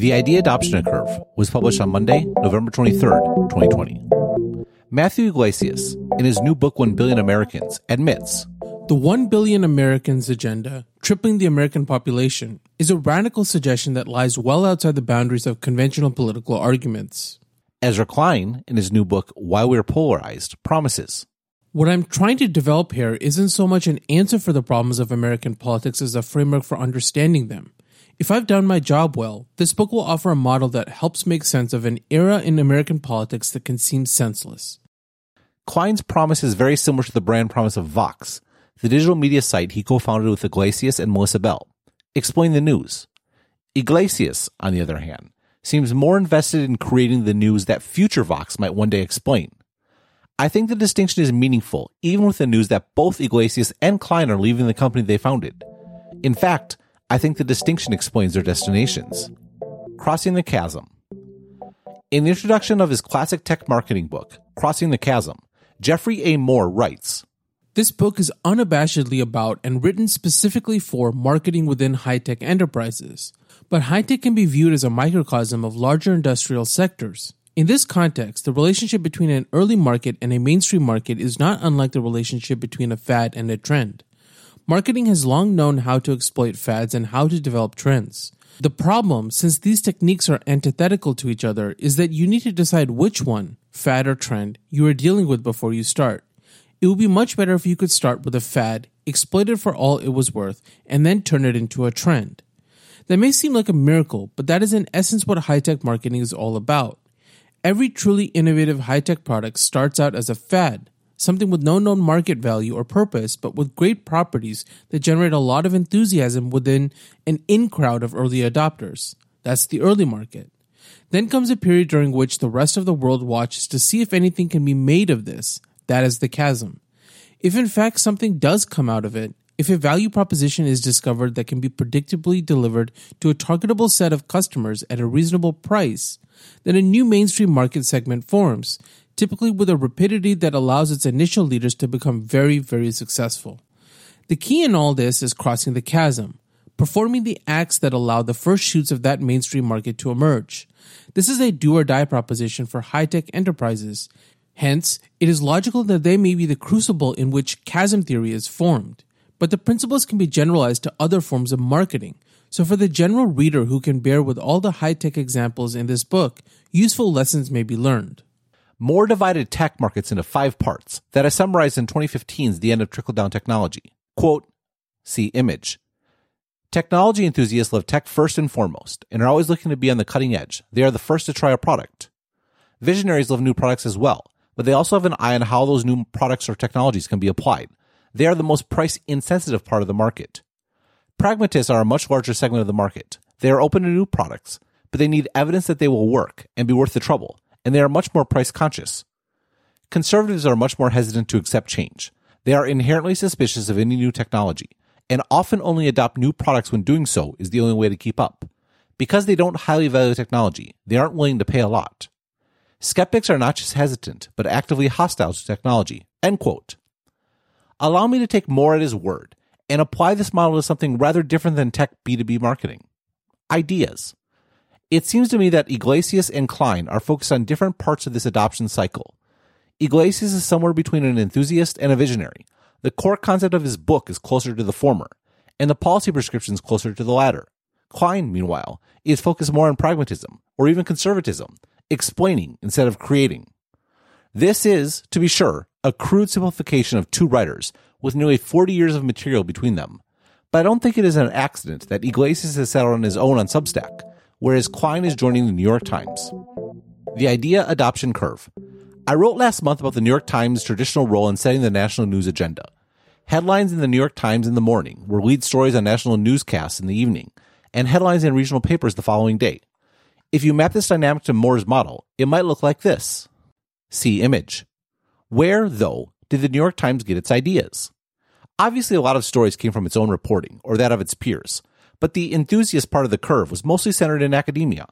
The Idea Adoption Curve was published on Monday, November 23rd, 2020. Matthew Yglesias, in his new book 1 Billion Americans, admits The 1 Billion Americans agenda, tripling the American population, is a radical suggestion that lies well outside the boundaries of conventional political arguments. Ezra Klein, in his new book Why We're Polarized, promises What I'm trying to develop here isn't so much an answer for the problems of American politics as a framework for understanding them. If I've done my job well, this book will offer a model that helps make sense of an era in American politics that can seem senseless. Klein's promise is very similar to the brand promise of Vox, the digital media site he co founded with Yglesias and Melissa Bell. Explain the news. Yglesias, on the other hand, seems more invested in creating the news that future Vox might one day explain. I think the distinction is meaningful, even with the news that both Yglesias and Klein are leaving the company they founded. In fact, I think the distinction explains their destinations. Crossing the Chasm. In the introduction of his classic tech marketing book, Crossing the Chasm, Jeffrey A. Moore writes This book is unabashedly about and written specifically for marketing within high tech enterprises. But high tech can be viewed as a microcosm of larger industrial sectors. In this context, the relationship between an early market and a mainstream market is not unlike the relationship between a fad and a trend. Marketing has long known how to exploit fads and how to develop trends. The problem, since these techniques are antithetical to each other, is that you need to decide which one, fad or trend, you are dealing with before you start. It would be much better if you could start with a fad, exploit it for all it was worth, and then turn it into a trend. That may seem like a miracle, but that is in essence what high tech marketing is all about. Every truly innovative high tech product starts out as a fad, something with no known market value or purpose, but with great properties that generate a lot of enthusiasm within an in crowd of early adopters. That's the early market. Then comes a period during which the rest of the world watches to see if anything can be made of this. That is the chasm. If in fact something does come out of it, if a value proposition is discovered that can be predictably delivered to a targetable set of customers at a reasonable price, then a new mainstream market segment forms typically with a rapidity that allows its initial leaders to become very, very successful. The key in all this is crossing the chasm, performing the acts that allow the first shoots of that mainstream market to emerge. This is a do or die proposition for high tech enterprises. Hence, it is logical that they may be the crucible in which chasm theory is formed. But the principles can be generalized to other forms of marketing. So, for the general reader who can bear with all the high tech examples in this book, useful lessons may be learned. Moore divided tech markets into five parts that I summarized in 2015's The End of Trickle Down Technology. Quote, see image. Technology enthusiasts love tech first and foremost and are always looking to be on the cutting edge. They are the first to try a product. Visionaries love new products as well, but they also have an eye on how those new products or technologies can be applied. They are the most price insensitive part of the market. Pragmatists are a much larger segment of the market. They are open to new products, but they need evidence that they will work and be worth the trouble and they are much Moore price conscious. Conservatives are much more hesitant to accept change. They are inherently suspicious of any new technology, and often only adopt new products when doing so is the only way to keep up. Because they don't highly value technology, they aren't willing to pay a lot. Skeptics are not just hesitant, but actively hostile to technology. End quote. Allow me to take more at his word and apply this model to something rather different than tech B2B marketing. Ideas. It seems to me that Yglesias and Klein are focused on different parts of this adoption cycle. Yglesias is somewhere between an enthusiast and a visionary. The core concept of his book is closer to the former, and the policy prescriptions closer to the latter. Klein, meanwhile, is focused more on pragmatism, or even conservatism, explaining instead of creating. This is, to be sure, a crude simplification of two writers with nearly 40 years of material between them. But I don't think it is an accident that Yglesias has settled on his own on Substack whereas Klein is joining the New York Times. The Idea Adoption Curve. I wrote last month about the New York Times' traditional role in setting the national news agenda. Headlines in the New York Times in the morning were lead stories on national newscasts in the evening, and headlines in regional papers the following day. If you map this dynamic to Moore's model, it might look like this. See image. Where, though, did the New York Times get its ideas? Obviously, a lot of stories came from its own reporting, or that of its peers, but the enthusiast part of the curve was mostly centered in academia.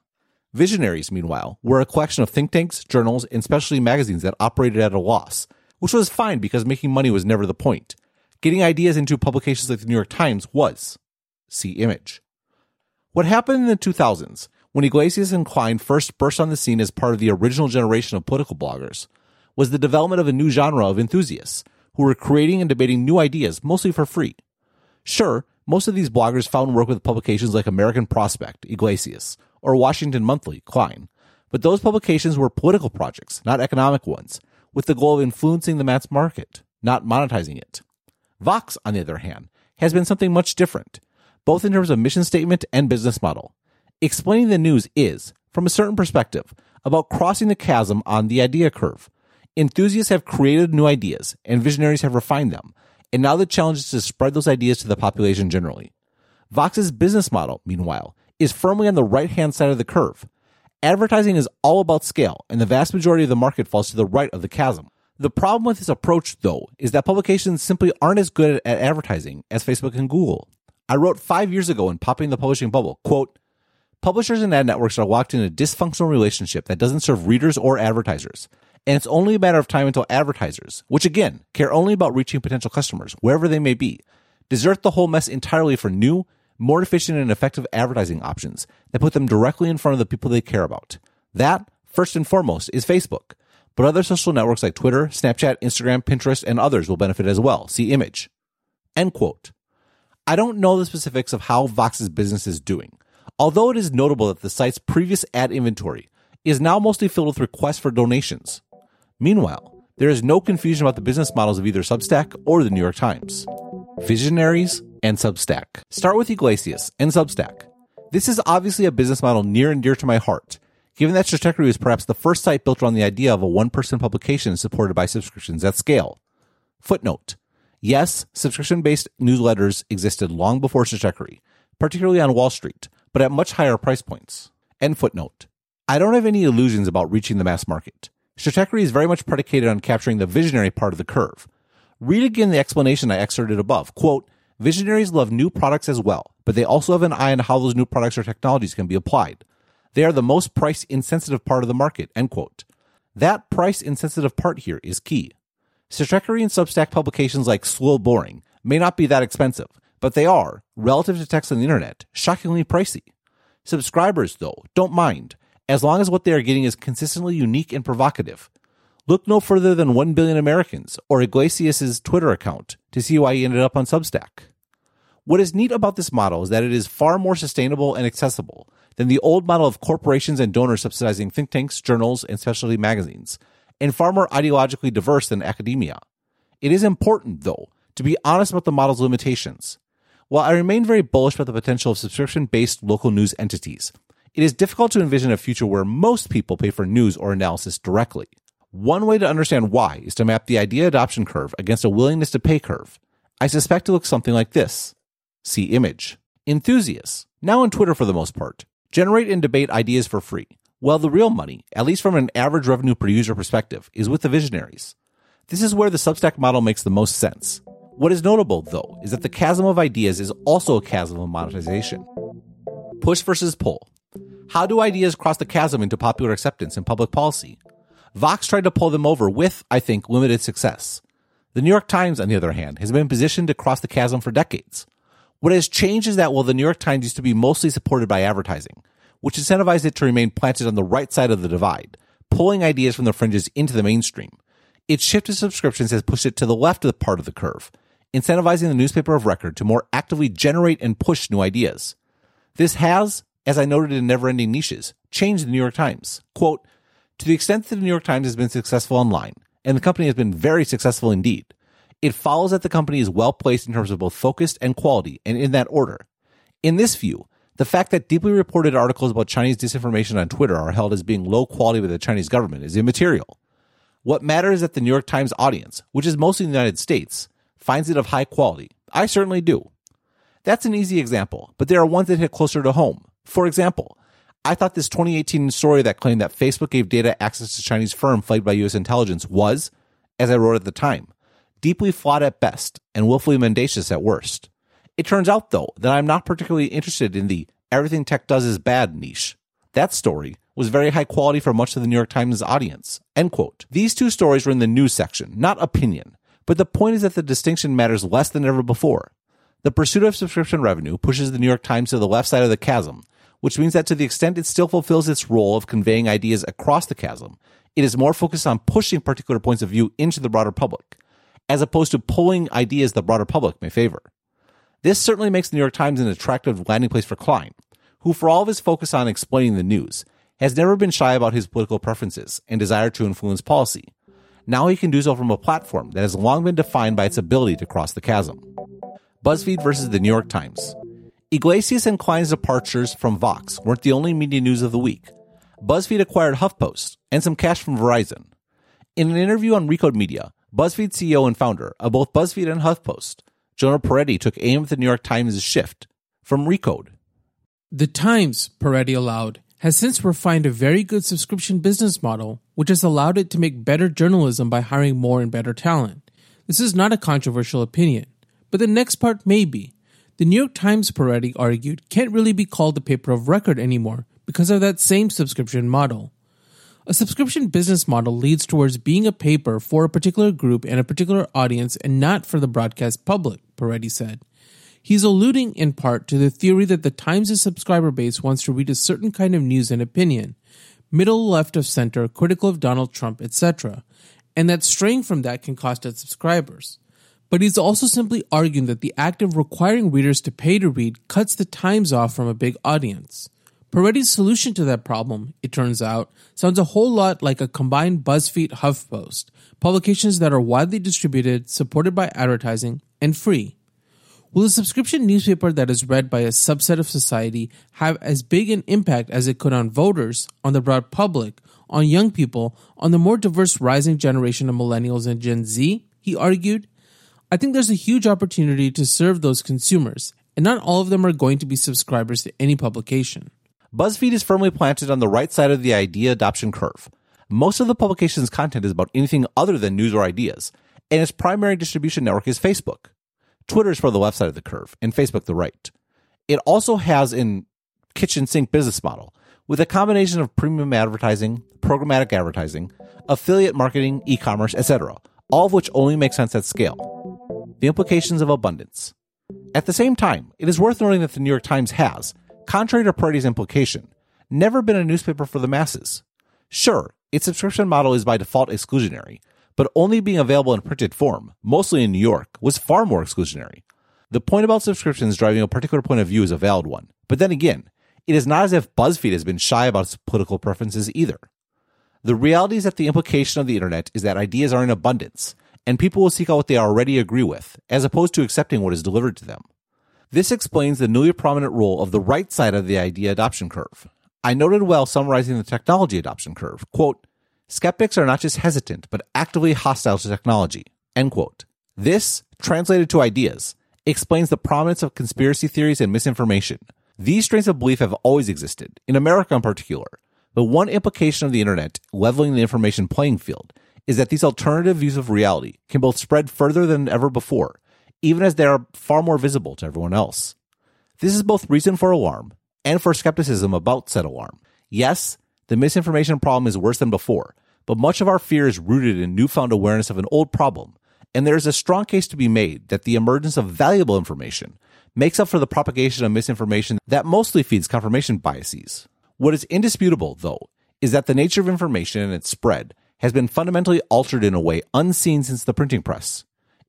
Visionaries, meanwhile, were a collection of think tanks, journals, and specialty magazines that operated at a loss, which was fine because making money was never the point. Getting ideas into publications like the New York Times was. See image. What happened in the 2000s, when Yglesias and Klein first burst on the scene as part of the original generation of political bloggers was the development of a new genre of enthusiasts who were creating and debating new ideas mostly for free. Sure, most of these bloggers found work with publications like American Prospect, Yglesias, or Washington Monthly, Klein, but those publications were political projects, not economic ones, with the goal of influencing the mass market, not monetizing it. Vox, on the other hand, has been something much different, both in terms of mission statement and business model. Explaining the news is, from a certain perspective, about crossing the chasm on the idea curve. Enthusiasts have created new ideas, and visionaries have refined them, and now the challenge is to spread those ideas to the population generally. Vox's business model, meanwhile, is firmly on the right hand side of the curve. Advertising is all about scale, and the vast majority of the market falls to the right of the chasm. The problem with this approach, though, is that publications simply aren't as good at advertising as Facebook and Google. I wrote five years ago in Popping the Publishing Bubble, quote, Publishers and ad networks are locked in a dysfunctional relationship that doesn't serve readers or advertisers. And it's only a matter of time until advertisers, which again, care only about reaching potential customers, wherever they may be, desert the whole mess entirely for new, more efficient and effective advertising options that put them directly in front of the people they care about. That, first and foremost, is Facebook. But other social networks like Twitter, Snapchat, Instagram, Pinterest, and others will benefit as well. See image. End quote. I don't know the specifics of how Vox's business is doing although it is notable that the site's previous ad inventory is now mostly filled with requests for donations. Meanwhile, there is no confusion about the business models of either Substack or the New York Times. Visionaries and Substack. Start with Yglesias and Substack. This is obviously a business model near and dear to my heart, given that Stratechery was perhaps the first site built around the idea of a one person publication supported by subscriptions at scale. Footnote. Yes, subscription based newsletters existed long before Stratechery, particularly on Wall Street, but at much higher price points. End footnote. I don't have any illusions about reaching the mass market. Stratechery is very much predicated on capturing the visionary part of the curve. Read again the explanation I excerpted above. Quote, Visionaries love new products as well, but they also have an eye on how those new products or technologies can be applied. They are the most price insensitive part of the market, end quote. That price insensitive part here is key. Stratechery and Substack publications like Slow Boring may not be that expensive, but they are, relative to text on the internet, shockingly pricey. Subscribers, though, don't mind, as long as what they are getting is consistently unique and provocative. Look no further than 1 billion Americans or Yglesias' Twitter account to see why he ended up on Substack. What is neat about this model is that it is far more sustainable and accessible than the old model of corporations and donors subsidizing think tanks, journals, and specialty magazines, and far more ideologically diverse than academia. It is important, though, to be honest about the model's limitations. While I remain very bullish about the potential of subscription based local news entities, it is difficult to envision a future where most people pay for news or analysis directly. One way to understand why is to map the idea adoption curve against a willingness to pay curve. I suspect it looks something like this. See image. Enthusiasts, now on Twitter for the most part, generate and debate ideas for free, while the real money, at least from an average revenue per user perspective, is with the visionaries. This is where the Substack model makes the most sense. What is notable, though, is that the chasm of ideas is also a chasm of monetization. Push versus pull. How do ideas cross the chasm into popular acceptance and public policy? Vox tried to pull them over with, I think, limited success. The New York Times, on the other hand, has been positioned to cross the chasm for decades. What has changed is that while the New York Times used to be mostly supported by advertising, which incentivized it to remain planted on the right side of the divide, pulling ideas from the fringes into the mainstream, its shift to subscriptions has pushed it to the left of the part of the curve, incentivizing the newspaper of record to more actively generate and push new ideas. This has, as I noted in Never Ending Niches, changed the New York Times. Quote, to the extent that the New York Times has been successful online, and the company has been very successful indeed, it follows that the company is well placed in terms of both focus and quality, and in that order. In this view, the fact that deeply reported articles about Chinese disinformation on Twitter are held as being low quality by the Chinese government is immaterial. What matters is that the New York Times audience, which is mostly in the United States, finds it of high quality. I certainly do. That's an easy example, but there are ones that hit closer to home. For example, I thought this 2018 story that claimed that Facebook gave data access to Chinese firm flagged by US intelligence was, as I wrote at the time, deeply flawed at best and willfully mendacious at worst. It turns out, though, that I'm not particularly interested in the everything tech does is bad niche. That story was very high quality for much of the New York Times audience. End quote. These two stories were in the news section, not opinion. But the point is that the distinction matters less than ever before. The pursuit of subscription revenue pushes the New York Times to the left side of the chasm, which means that to the extent it still fulfills its role of conveying ideas across the chasm, it is more focused on pushing particular points of view into the broader public, as opposed to pulling ideas the broader public may favor. This certainly makes the New York Times an attractive landing place for Klein, who, for all of his focus on explaining the news, has never been shy about his political preferences and desire to influence policy. Now he can do so from a platform that has long been defined by its ability to cross the chasm. BuzzFeed versus the New York Times. Yglesias and Klein's departures from Vox weren't the only media news of the week. BuzzFeed acquired HuffPost and some cash from Verizon. In an interview on Recode Media, BuzzFeed CEO and founder of both BuzzFeed and HuffPost, Jonah Peretti took aim at the New York Times' shift from Recode. The Times, Peretti allowed, has since refined a very good subscription business model, which has allowed it to make better journalism by hiring more and better talent. This is not a controversial opinion, but the next part may be. The New York Times, Peretti argued, can't really be called a paper of record anymore because of that same subscription model. A subscription business model leads towards being a paper for a particular group and a particular audience and not for the broadcast public, Peretti said. He's alluding in part to the theory that the Times' subscriber base wants to read a certain kind of news and opinion, middle, left of center, critical of Donald Trump, etc., and that straying from that can cost its subscribers. But he's also simply arguing that the act of requiring readers to pay to read cuts the Times off from a big audience. Peretti's solution to that problem, it turns out, sounds a whole lot like a combined BuzzFeed HuffPost, publications that are widely distributed, supported by advertising, and free. Will a subscription newspaper that is read by a subset of society have as big an impact as it could on voters, on the broad public, on young people, on the more diverse rising generation of millennials and Gen Z? He argued. I think there's a huge opportunity to serve those consumers, and not all of them are going to be subscribers to any publication. BuzzFeed is firmly planted on the right side of the idea adoption curve. Most of the publication's content is about anything other than news or ideas, and its primary distribution network is Facebook. Twitter is for the left side of the curve, and Facebook the right. It also has an kitchen sink business model with a combination of premium advertising, programmatic advertising, affiliate marketing, e-commerce, etc., all of which only make sense at scale. The implications of abundance. At the same time, it is worth noting that the New York Times has, contrary to Peretti's implication, never been a newspaper for the masses. Sure, its subscription model is by default exclusionary, but only being available in printed form, mostly in New York, was far more exclusionary. The point about subscriptions driving a particular point of view is a valid one, but then again, it is not as if BuzzFeed has been shy about its political preferences either. The reality is that the implication of the internet is that ideas are in abundance, and people will seek out what they already agree with, as opposed to accepting what is delivered to them. This explains the newly prominent role of the right side of the idea adoption curve. I noted while summarizing the technology adoption curve, quote, Skeptics are not just hesitant, but actively hostile to technology. End quote. This, translated to ideas, explains the prominence of conspiracy theories and misinformation. These strains of belief have always existed, in America in particular. But one implication of the internet leveling the information playing field is that these alternative views of reality can both spread further than ever before, even as they are far more visible to everyone else. This is both reason for alarm and for skepticism about said alarm. Yes, the misinformation problem is worse than before, but much of our fear is rooted in newfound awareness of an old problem, and there is a strong case to be made that the emergence of valuable information makes up for the propagation of misinformation that mostly feeds confirmation biases. What is indisputable, though, is that the nature of information and its spread has been fundamentally altered in a way unseen since the printing press.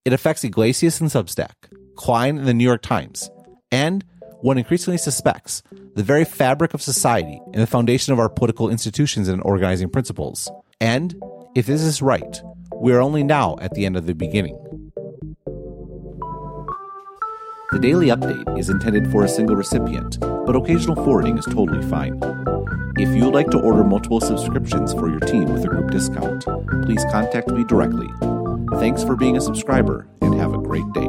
It affects Yglesias and Substack, Klein and the New York Times, and one increasingly suspects the very fabric of society and the foundation of our political institutions and organizing principles. And if this is right, we are only now at the end of the beginning. The daily update is intended for a single recipient, but occasional forwarding is totally fine. If you would like to order multiple subscriptions for your team with a group discount, please contact me directly. Thanks for being a subscriber and have a great day.